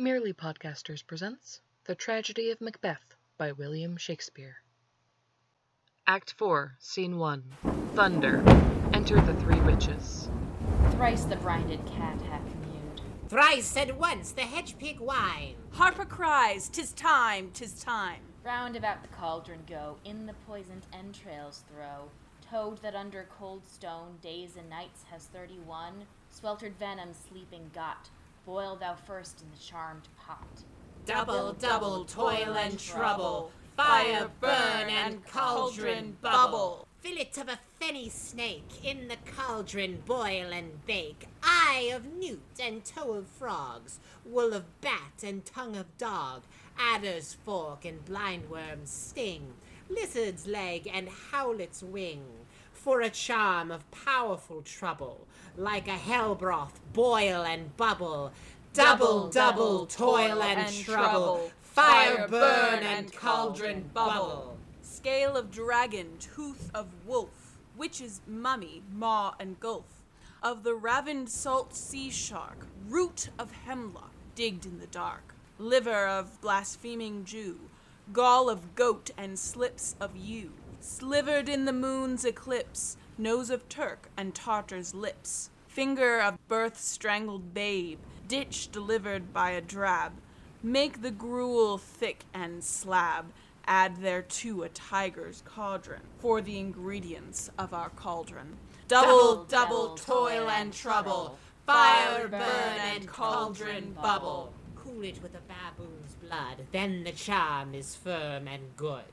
Merely Podcasters presents The Tragedy of Macbeth by William Shakespeare. Act 4, Scene 1 Thunder. Enter the three witches. Thrice the brinded cat hath mewed. Thrice said once the hedge pig whine. Harpier cries, "Tis time, 'tis time." Round about the cauldron go, in the poisoned entrails throw. Toad that under cold stone days and nights has thirty one, sweltered venom sleeping got. Boil thou first in the charmed pot. Double, double toil and trouble. Fire burn and cauldron bubble. Fillet of a fenny snake in the cauldron boil and bake. Eye of newt and toe of frogs. Wool of bat and tongue of dog. Adder's fork and blindworm's sting. Lizard's leg and howlet's wing. For a charm of powerful trouble. Like a hell broth, boil and bubble. Double, double toil and trouble. Fire burn and cauldron bubble. Scale of dragon, tooth of wolf, witch's mummy, maw and gulf. Of the ravined salt sea shark, root of hemlock, digged in the dark. Liver of blaspheming Jew, gall of goat and slips of ewe. Slivered in the moon's eclipse, nose of Turk and Tartar's lips. Finger of birth strangled babe, ditch delivered by a drab. Make the gruel thick and slab. Add thereto a tiger's cauldron for the ingredients of our cauldron. Double, double toil and trouble. Fire burn and cauldron bubble. Cool it with a baboon's blood, then the charm is firm and good.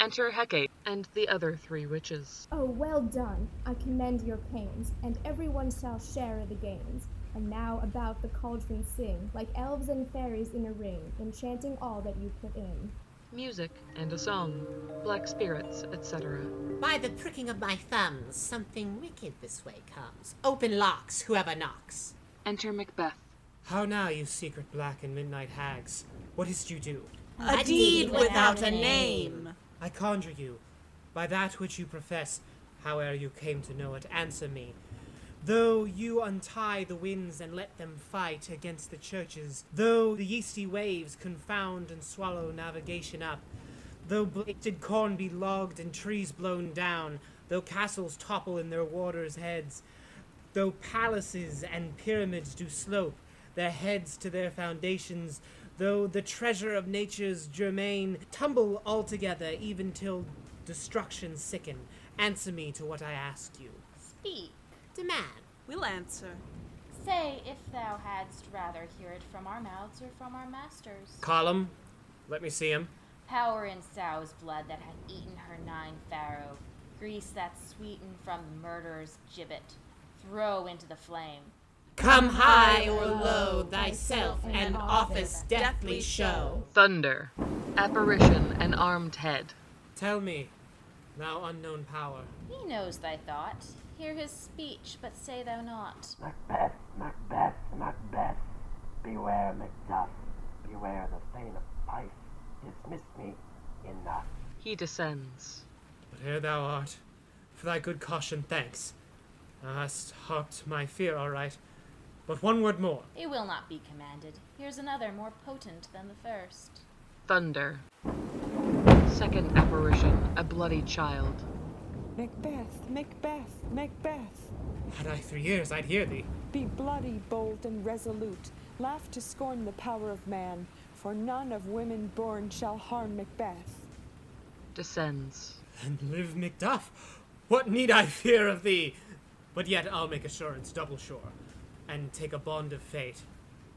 Enter Hecate and the other three witches. Oh, well done! I commend your pains, and everyone shall share the gains. And now about the cauldron sing, like elves and fairies in a ring, enchanting all that you put in. Music and a song. Black spirits, etc. By the pricking of my thumbs, something wicked this way comes. Open locks, whoever knocks. Enter Macbeth. How now, you secret black and midnight hags? What is't you do? A deed without a name. I conjure you, by that which you profess, howe'er you came to know it, answer me. Though you untie the winds and let them fight against the churches, though the yeasty waves confound and swallow navigation up, though blighted corn be logged and trees blown down, though castles topple in their waters' heads, though palaces and pyramids do slope their heads to their foundations, though the treasure of nature's germain tumble altogether even till destruction sicken, answer me to what I ask you. Speak. Demand. We'll answer. Say if thou hadst rather hear it from our mouths or from our masters. Column, let me see him. Power in sow's blood that hath eaten her nine farrow. Grease that sweetened from the murderer's gibbet. Throw into the flame. Come high or low, thyself and office deftly show. Thunder. Apparition, an armed head. Tell me, thou unknown power, He knows thy thought. Hear his speech, but say thou not. Macbeth, Macbeth, Macbeth. Beware Macduff. Beware the Thane of Fife. Dismiss me enough. He descends. but here thou art. For thy good caution, thanks. Thou hast harped my fear all right. But one word more. It will not be commanded. Here's another more potent than the first. Thunder. Second apparition, a bloody child. Macbeth, Macbeth, Macbeth. Had I three ears, I'd hear thee. Be bloody, bold, and resolute. Laugh to scorn the power of man, for none of women born shall harm Macbeth. Descends. And live Macduff. What need I fear of thee? But yet I'll make assurance double sure, and take a bond of fate.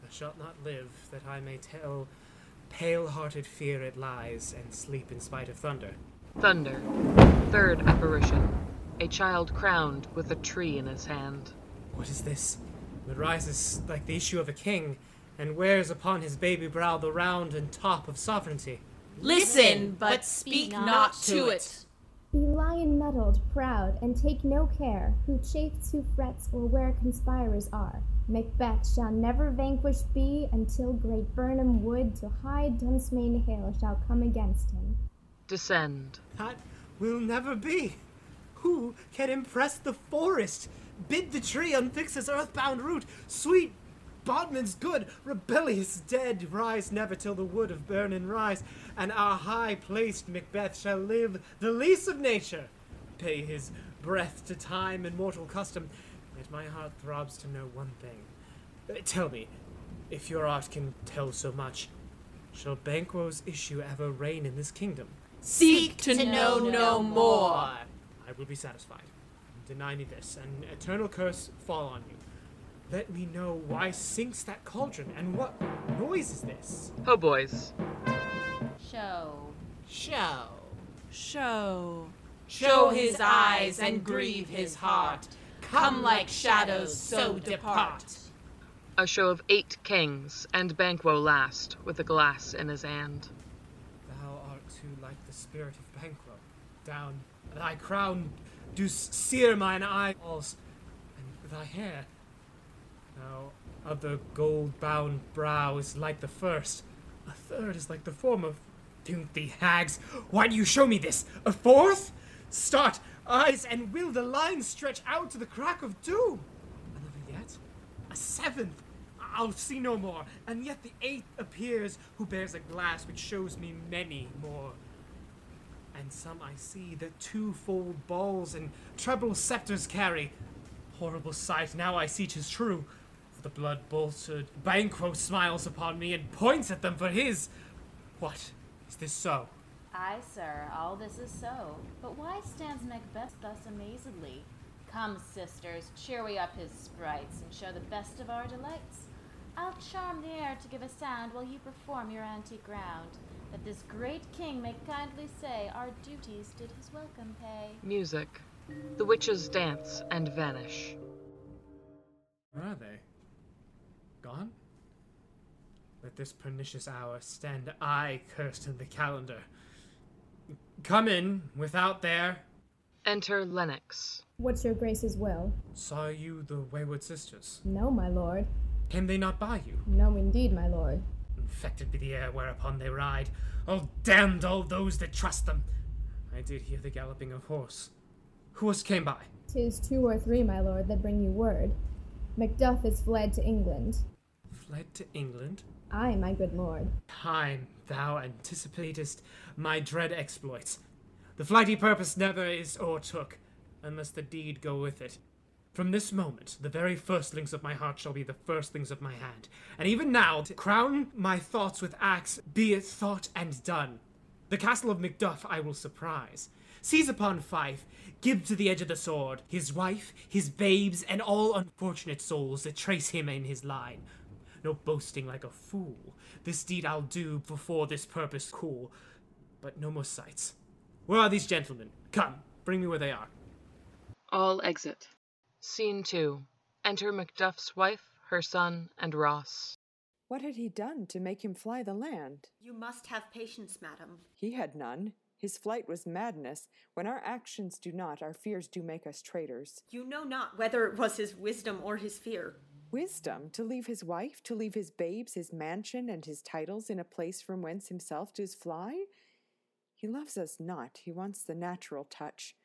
Thou shalt not live, that I may tell pale-hearted fear it lies, and sleep in spite of thunder. Thunder. Third apparition, a child crowned with a tree in his hand. What is this? It rises like the issue of a king, and wears upon his baby brow the round and top of sovereignty. Listen, but speak not to it. Be lion mettled, proud, and take no care who chafes, who frets, or where conspirers are. Macbeth shall never vanquished be until great Birnam wood to high Dunsinane Hill shall come against him. Descend. That will never be. Who can impress the forest? Bid the tree unfix its earthbound root. Sweet bondman's good, rebellious dead, rise never till the wood of Birnam rise, and our high placed Macbeth shall live the lease of nature, pay his breath to time and mortal custom. Yet my heart throbs to know one thing. Uh, Tell me, if your art can tell so much, shall Banquo's issue ever reign in this kingdom? Seek to know no more. I will be satisfied. Deny me this, and eternal curse fall on you. Let me know why sinks that cauldron, and what noise is this? Oh, boys. Show. Show. Show. Show his eyes and grieve his heart. Come like shadows, so depart. A show of eight kings, and Banquo last, with a glass in his hand. Thou art too like the spirit of Banquo. Down thy crown do sear mine eyeballs, and thy hair. Now, other gold-bound brow is like the first, a third is like the former. of thee, hags, why do you show me this? A fourth? Start, eyes, and will the line stretch out to the crack of doom? Another yet? A seventh? I'll see no more, and yet the eighth appears, who bears a glass which shows me many more. And some I see that twofold balls and treble scepters carry. Horrible sight, now I see 'tis true. For the blood bolstered Banquo smiles upon me and points at them for his. What? Is this so? Aye, sir, all this is so. But why stands Macbeth thus amazedly? Come, sisters, cheer we up his sprites, and show the best of our delights. I'll charm the air to give a sound while you perform your antique round, that this great king may kindly say our duties did his welcome pay. Music. The witches dance and vanish. Where are they? Gone? Let this pernicious hour stand I cursed in the calendar. Come in, without there. Enter Lennox. What's your grace's will? Saw you the wayward sisters? No, my lord. Came they not by you? No, indeed, my lord. Infected be the air whereupon they ride. Oh, damned all those that trust them! I did hear the galloping of horse. Who else came by? Tis two or three, my lord, that bring you word. Macduff is fled to England. Fled to England? Aye, my good lord. Time thou anticipatest my dread exploits. The flighty purpose never is o'ertook, unless the deed go with it. From this moment, the very firstlings of my heart shall be the firstlings of my hand. And even now, to crown my thoughts with acts, be it thought and done. The castle of Macduff I will surprise. Seize upon Fife, give to the edge of the sword his wife, his babes, and all unfortunate souls that trace him in his line. No boasting like a fool. This deed I'll do before this purpose cool. But no more sights. Where are these gentlemen? Come, bring me where they are. All exit. Scene 2. Enter Macduff's wife, her son, and Ross. What had he done to make him fly the land? You must have patience, madam. He had none. His flight was madness. When our actions do not, our fears do make us traitors. You know not whether it was his wisdom or his fear. Wisdom to leave his wife, to leave his babes, his mansion, and his titles in a place from whence himself does fly? He loves us not, he wants the natural touch.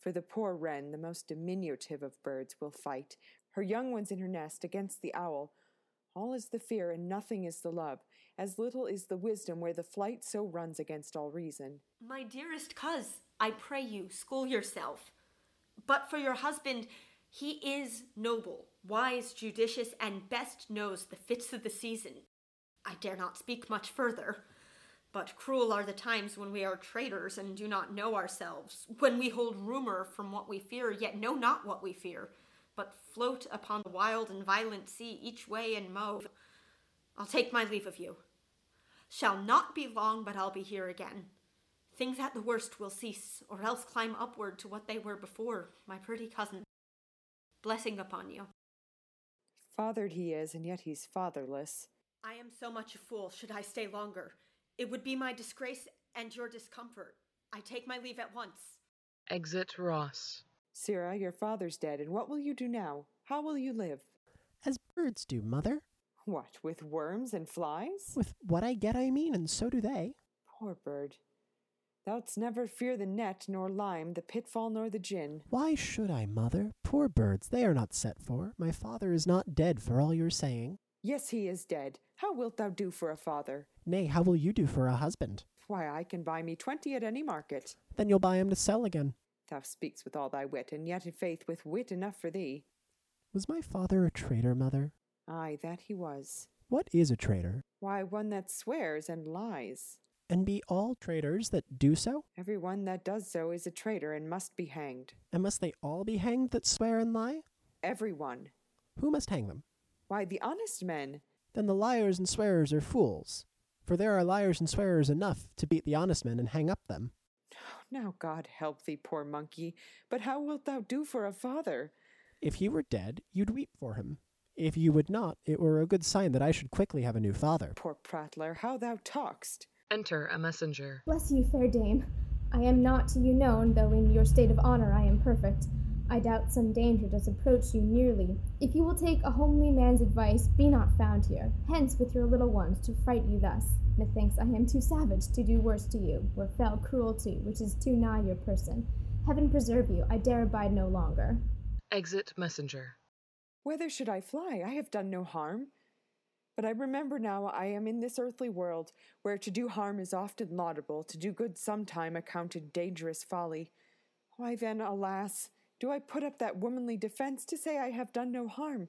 For the poor wren, the most diminutive of birds, will fight, her young ones in her nest, against the owl. All is the fear, and nothing is the love. As little is the wisdom where the flight so runs against all reason. My dearest coz, I pray you, school yourself. But for your husband, he is noble, wise, judicious, and best knows the fits of the season. I dare not speak much further. But cruel are the times when we are traitors and do not know ourselves, when we hold rumor from what we fear, yet know not what we fear, but float upon the wild and violent sea each way and move. I'll take my leave of you. Shall not be long, but I'll be here again. Things at the worst will cease, or else climb upward to what they were before, my pretty cousin. Blessing upon you. Fathered he is, and yet he's fatherless. I am so much a fool should I stay longer. It would be my disgrace and your discomfort. I take my leave at once. Exit Ross. Sirrah, your father's dead, and what will you do now? How will you live? As birds do, mother. What, with worms and flies? With what I get, I mean, and so do they. Poor bird. Thou'dst never fear the net, nor lime, the pitfall, nor the gin. Why should I, mother? Poor birds, they are not set for. My father is not dead, for all your saying. Yes, he is dead. How wilt thou do for a father? Nay, how will you do for a husband? Why, I can buy me twenty at any market. Then you'll buy him to sell again. Thou speaks with all thy wit, and yet, in faith, with wit enough for thee. Was my father a traitor, mother? Ay, that he was. What is a traitor? Why, one that swears and lies. And be all traitors that do so? Every one that does so is a traitor and must be hanged. And must they all be hanged that swear and lie? Every one. Who must hang them? Why, the honest men. Then the liars and swearers are fools. For there are liars and swearers enough to beat the honest men and hang up them. Now God help thee, poor monkey. But how wilt thou do for a father? If he were dead, you'd weep for him. If you would not, it were a good sign that I should quickly have a new father. Poor prattler, how thou talk'st. Enter a messenger. Bless you, fair dame. I am not to you known, though in your state of honor I am perfect. I doubt some danger does approach you nearly. If you will take a homely man's advice, be not found here. Hence with your little ones to fright you thus. Methinks I am too savage to do worse to you, or fell cruelty which is too nigh your person. Heaven preserve you, I dare abide no longer. Exit messenger. Whither should I fly? I have done no harm. But I remember now I am in this earthly world, where to do harm is often laudable, to do good sometime accounted dangerous folly. Why then, alas, do I put up that womanly defense to say I have done no harm?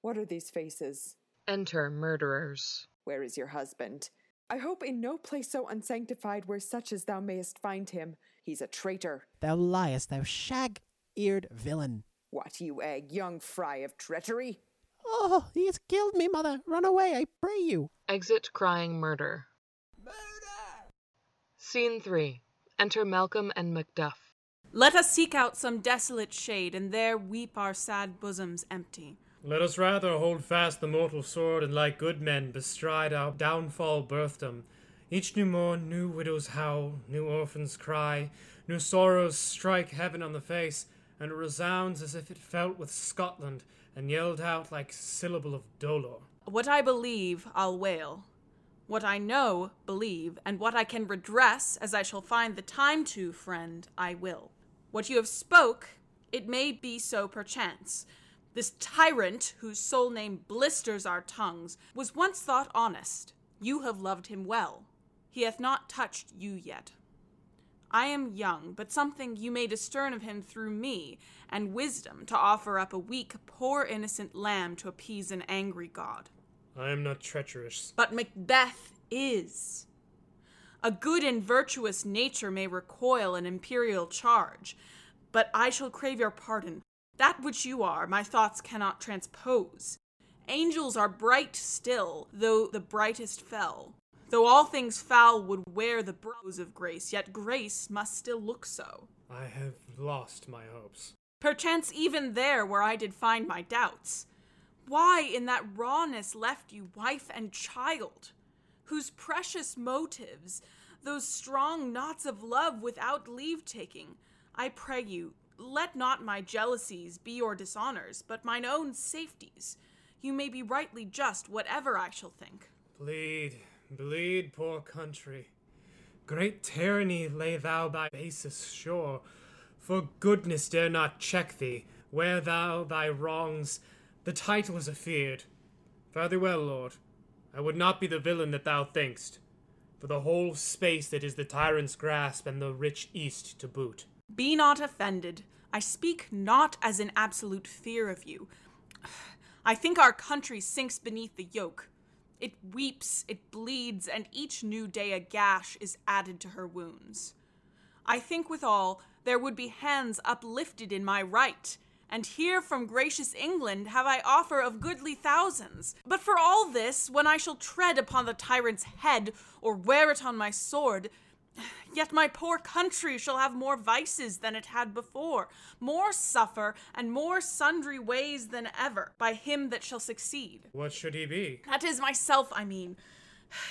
What are these faces? Enter murderers. Where is your husband? I hope in no place so unsanctified where such as thou mayest find him. He's a traitor. Thou liest, thou shag eared villain. What, you egg, young fry of treachery? Oh, he has killed me, mother. Run away, I pray you. Exit crying murder. Murder! Scene 3. Enter Malcolm and Macduff. Let us seek out some desolate shade, and there weep our sad bosoms empty. Let us rather hold fast the mortal sword, and like good men bestride our downfall birthdom. Each new morn, new widows howl, new orphans cry, new sorrows strike heaven on the face, and it resounds as if it felt with Scotland, and yelled out like syllable of dolor. What I believe, I'll wail. What I know, believe, and what I can redress, as I shall find the time to, friend, I will. What you have spoke, it may be so perchance. This tyrant, whose sole name blisters our tongues, was once thought honest. You have loved him well. He hath not touched you yet. I am young, but something you may discern of him through me, and wisdom to offer up a weak, poor, innocent lamb to appease an angry god. I am not treacherous. But Macbeth is. A good and virtuous nature may recoil an imperial charge, but I shall crave your pardon. That which you are, my thoughts cannot transpose. Angels are bright still, though the brightest fell. Though all things foul would wear the brows of grace, yet grace must still look so. I have lost my hopes. Perchance even there where I did find my doubts. Why in that rawness left you wife and child? Whose precious motives, those strong knots of love without leave taking, I pray you, let not my jealousies be your dishonors, but mine own safeties. You may be rightly just, whatever I shall think. Bleed, bleed, poor country. Great tyranny lay thou by basest shore, for goodness dare not check thee, where thou thy wrongs, the title is afeard. Fare thee well, lord. I would not be the villain that thou thinkst, for the whole space that is the tyrant's grasp and the rich east to boot. Be not offended. I speak not as in absolute fear of you. I think our country sinks beneath the yoke. It weeps, it bleeds, and each new day a gash is added to her wounds. I think withal there would be hands uplifted in my right, and here from gracious England have I offer of goodly thousands. But for all this, when I shall tread upon the tyrant's head, or wear it on my sword, Yet my poor country shall have more vices than it had before, more suffer, and more sundry ways than ever, by him that shall succeed. What should he be? That is myself, I mean,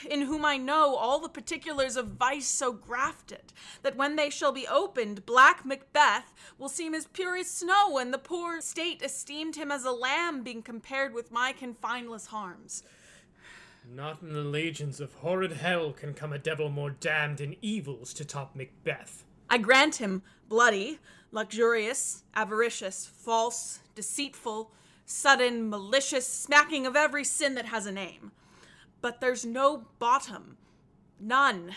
in whom I know all the particulars of vice so grafted, that when they shall be opened, black Macbeth will seem as pure as snow, and the poor state esteemed him as a lamb being compared with my confineless harms. Not in the legions of horrid hell can come a devil more damned in evils to top Macbeth. I grant him bloody, luxurious, avaricious, false, deceitful, sudden, malicious, smacking of every sin that has a name. But there's no bottom, none,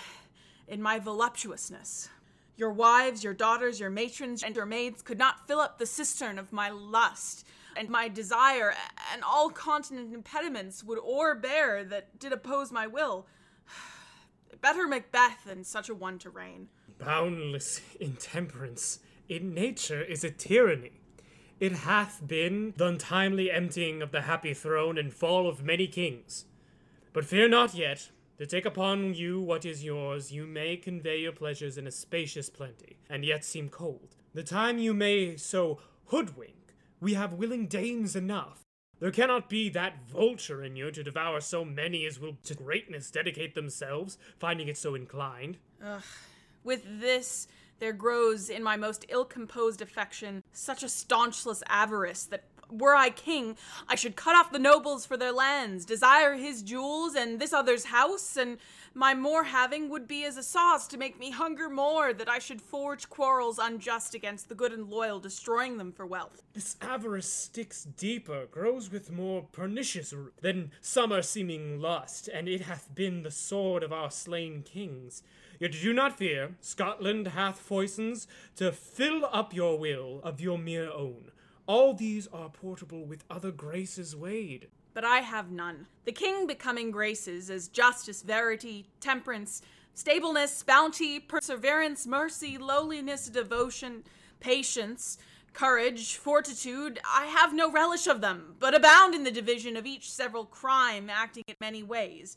in my voluptuousness. Your wives, your daughters, your matrons, and your maids could not fill up the cistern of my lust and my desire, and all continent impediments would o'erbear that did oppose my will. Better Macbeth than such a one to reign. Boundless intemperance in nature is a tyranny. It hath been the untimely emptying of the happy throne and fall of many kings. But fear not yet. To take upon you what is yours, you may convey your pleasures in a spacious plenty, and yet seem cold. The time you may so hoodwink, we have willing dames enough. There cannot be that vulture in you to devour so many as will to greatness dedicate themselves, finding it so inclined. Ugh. With this, there grows in my most ill composed affection such a staunchless avarice that were I king, I should cut off the nobles for their lands, desire his jewels and this other's house, and my more having would be as a sauce to make me hunger more, that I should forge quarrels unjust against the good and loyal, destroying them for wealth. This avarice sticks deeper, grows with more pernicious root than summer seeming lust, and it hath been the sword of our slain kings. Yet do not fear, Scotland hath foisons to fill up your will of your mere own. All these are portable with other graces weighed. But I have none. The king becoming graces as justice, verity, temperance, stableness, bounty, perseverance, mercy, lowliness, devotion, patience, courage, fortitude, I have no relish of them, but abound in the division of each several crime, acting in many ways.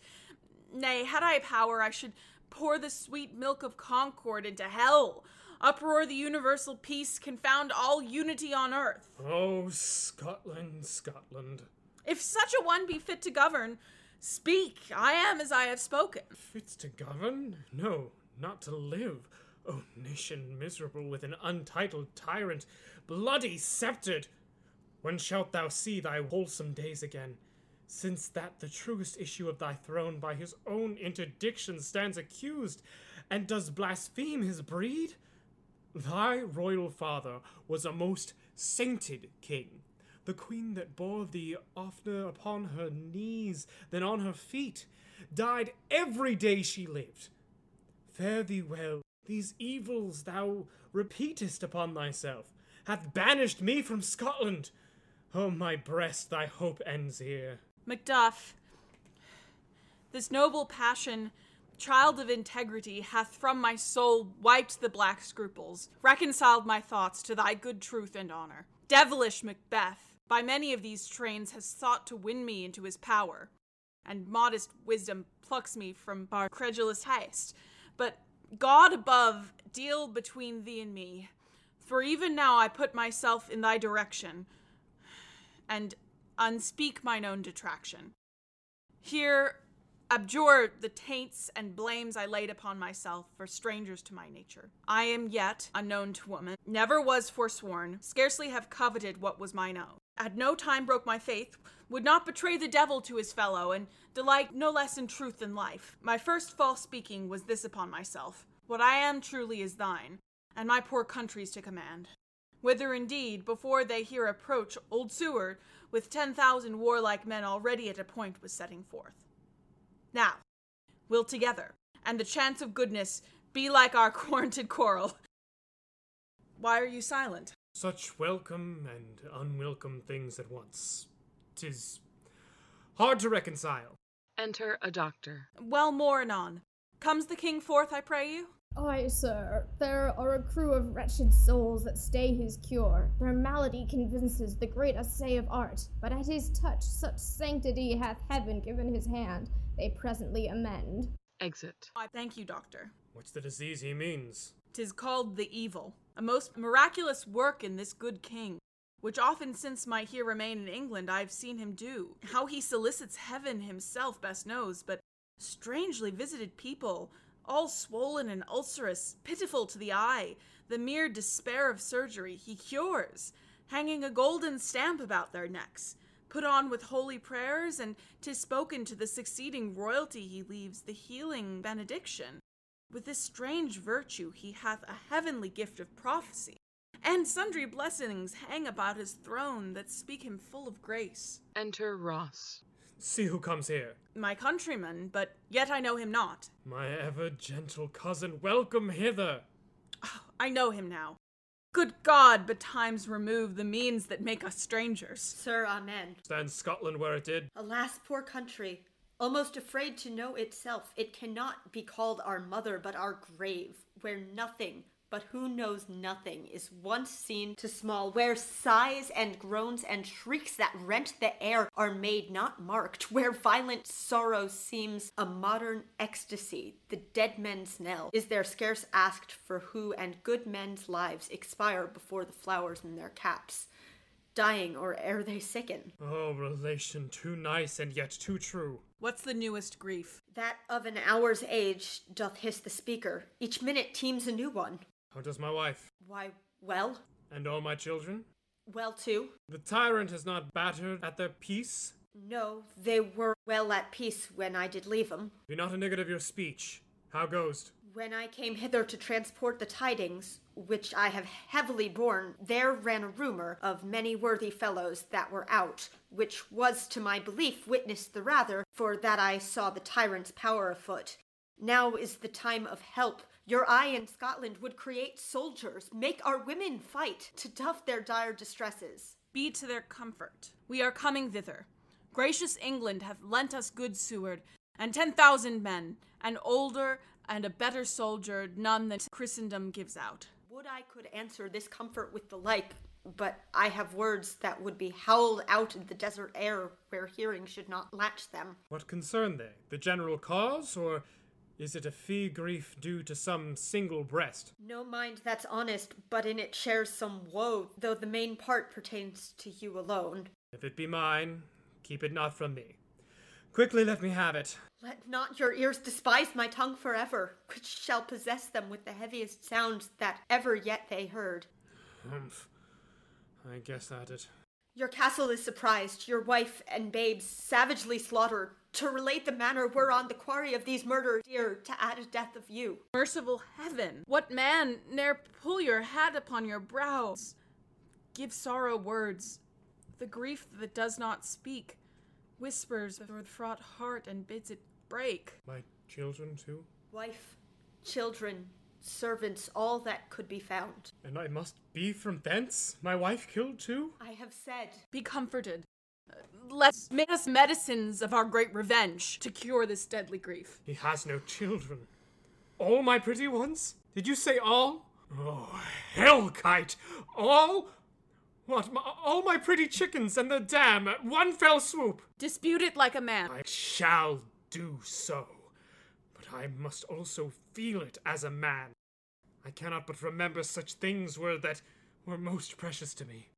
Nay, had I power, I should pour the sweet milk of concord into hell, uproar the universal peace, confound all unity on earth. Oh, Scotland, Scotland. If such a one be fit to govern, speak. I am as I have spoken. Fit to govern? No, not to live. O nation miserable with an untitled tyrant, bloody sceptred! When shalt thou see thy wholesome days again? Since that the truest issue of thy throne by his own interdiction stands accused, and does blaspheme his breed? Thy royal father was a most sainted king, the queen that bore thee oftener upon her knees than on her feet, died every day she lived. Fare thee well, these evils thou repeatest upon thyself, hath banished me from Scotland. O my breast, thy hope ends here. Macduff, this noble passion, child of integrity, hath from my soul wiped the black scruples, reconciled my thoughts to thy good truth and honor. Devilish Macbeth, by many of these trains, has sought to win me into his power, and modest wisdom plucks me from our credulous haste. But God above, deal between thee and me, for even now I put myself in thy direction, and unspeak mine own detraction. Here abjure the taints and blames I laid upon myself for strangers to my nature. I am yet unknown to woman, never was forsworn, scarcely have coveted what was mine own. At no time broke my faith, would not betray the devil to his fellow, and delight no less in truth than life. My first false speaking was this upon myself What I am truly is thine, and my poor country's to command. Whither indeed, before they here approach, old Seward, with ten thousand warlike men already at a point, was setting forth. Now, we'll together, and the chance of goodness be like our quaranted quarrel. Why are you silent? Such welcome and unwelcome things at once. Tis hard to reconcile. Enter a doctor. Well, more anon. Comes the king forth, I pray you? Aye, sir, there are a crew of wretched souls that stay his cure. Their malady convinces the great assay of art, but at his touch such sanctity hath heaven given his hand, they presently amend. Exit. I thank you, doctor. What's the disease he means? Tis called the evil, a most miraculous work in this good king, which often since my here remain in England I have seen him do. How he solicits heaven himself best knows, but strangely visited people, all swollen and ulcerous, pitiful to the eye, the mere despair of surgery, he cures, hanging a golden stamp about their necks, put on with holy prayers, and 'tis spoken to the succeeding royalty he leaves the healing benediction. With this strange virtue he hath a heavenly gift of prophecy, and sundry blessings hang about his throne that speak him full of grace. Enter Ross. See who comes here. My countryman, but yet I know him not. My ever gentle cousin, welcome hither. Oh, I know him now. Good God, but times remove the means that make us strangers. Sir, amen. Stand Scotland where it did. Alas, poor country. Almost afraid to know itself, it cannot be called our mother, but our grave, where nothing, but who knows nothing, is once seen to small, where sighs and groans and shrieks that rent the air are made not marked, where violent sorrow seems a modern ecstasy, the dead men's knell is there scarce asked for who, and good men's lives expire before the flowers in their caps dying or ere they sicken. Oh, relation too nice and yet too true. What's the newest grief? That of an hour's age doth hiss the speaker. Each minute teems a new one. How does my wife? Why, well, And all my children? well too. The tyrant has not battered at their peace? No, they were well at peace when I did leave 'em. Be not a of your speech. How goes? When I came hither to transport the tidings, which I have heavily borne, there ran a rumor of many worthy fellows that were out, which was to my belief witnessed the rather for that I saw the tyrant's power afoot. Now is the time of help. Your eye in Scotland would create soldiers, make our women fight to duff their dire distresses. Be to their comfort. We are coming thither. Gracious England hath lent us good Seward, and ten thousand men, an older and a better soldier none that Christendom gives out. Would I could answer this comfort with the like, but I have words that would be howled out in the desert air where hearing should not latch them. What concern they? The general cause, or is it a fee grief due to some single breast? No mind that's honest, but in it shares some woe, though the main part pertains to you alone. If it be mine, keep it not from me. Quickly let me have it. Let not your ears despise my tongue forever, which shall possess them with the heaviest sounds that ever yet they heard. Humph. I guess at it. Your castle is surprised, your wife and babes savagely slaughtered, to relate the manner whereon the quarry of these murder dear to add a death of you. Merciful heaven, what man ne'er pull your hat upon your brows? Give sorrow words. The grief that does not speak whispers through the fraught heart and bids it break. My children, too? Wife, children, servants, all that could be found. And I must be from thence? My wife killed, too? I have said, Be comforted. Let's make us medicines of our great revenge to cure this deadly grief. He has no children. All my pretty ones? Did you say all? Oh, hell kite! All? What, my, all my pretty chickens and the dam at one fell swoop? Dispute it like a man. I shall do so. But I must also feel it as a man. I cannot but remember such things were that were most precious to me.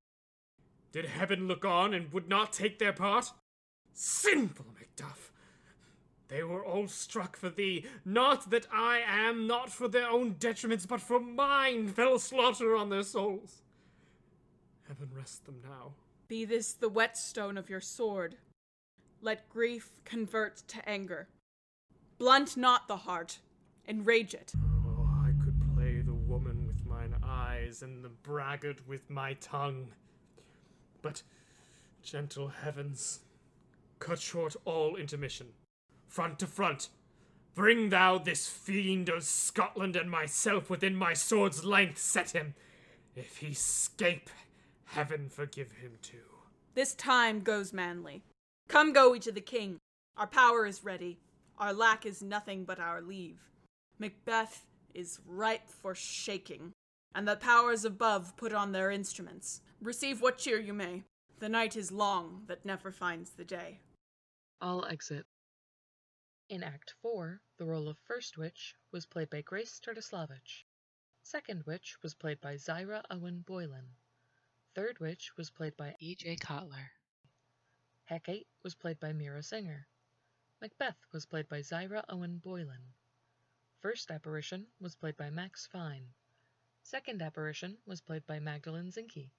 Did heaven look on and would not take their part? Sinful Macduff! They were all struck for thee, not that I am, not for their own detriments, but for mine fell slaughter on their souls. Heaven rest them now. Be this the whetstone of your sword. Let grief convert to anger. Blunt not the heart, enrage it. Oh, I could play the woman with mine eyes and the braggart with my tongue. But, gentle heavens, cut short all intermission. Front to front, bring thou this fiend of Scotland and myself within my sword's length, set him. If he scape, heaven forgive him too. This time goes manly. Come go we to the king. Our power is ready. Our lack is nothing but our leave. Macbeth is ripe for shaking, and the powers above put on their instruments. Receive what cheer you may. The night is long that never finds the day. All exit. In Act 4, the role of First Witch was played by Grace Turtislavich. Second Witch was played by Zyra Owen Boylan. Third Witch was played by E.J. Kotler. Hecate was played by Mira Singer. Macbeth was played by Zyra Owen Boylan. First apparition was played by Max Fine. Second apparition was played by Magdalene Zinke.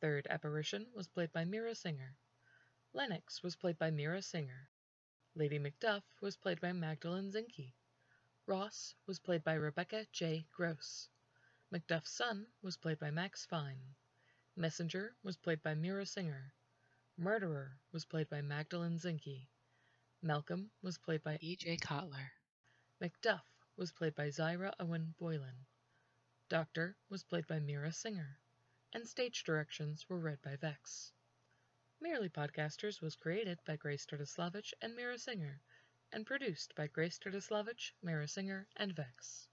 Third apparition was played by Mira Singer. Lennox was played by Mira Singer. Lady Macduff was played by Magdalene Zinke. Ross was played by Rebecca J. Gross. Macduff's son was played by Max Fine. Messenger was played by Mira Singer. Murderer was played by Magdalene Zinke. Malcolm was played by E.J. Cotler. Macduff was played by Zyra Owen Boylan. Doctor was played by Mira Singer. And stage directions were read by Vex. Merely Podcasters was created by Grace Turtislavich and Mira Singer, and produced by Grace Turtislavich, Mira Singer, and Vex.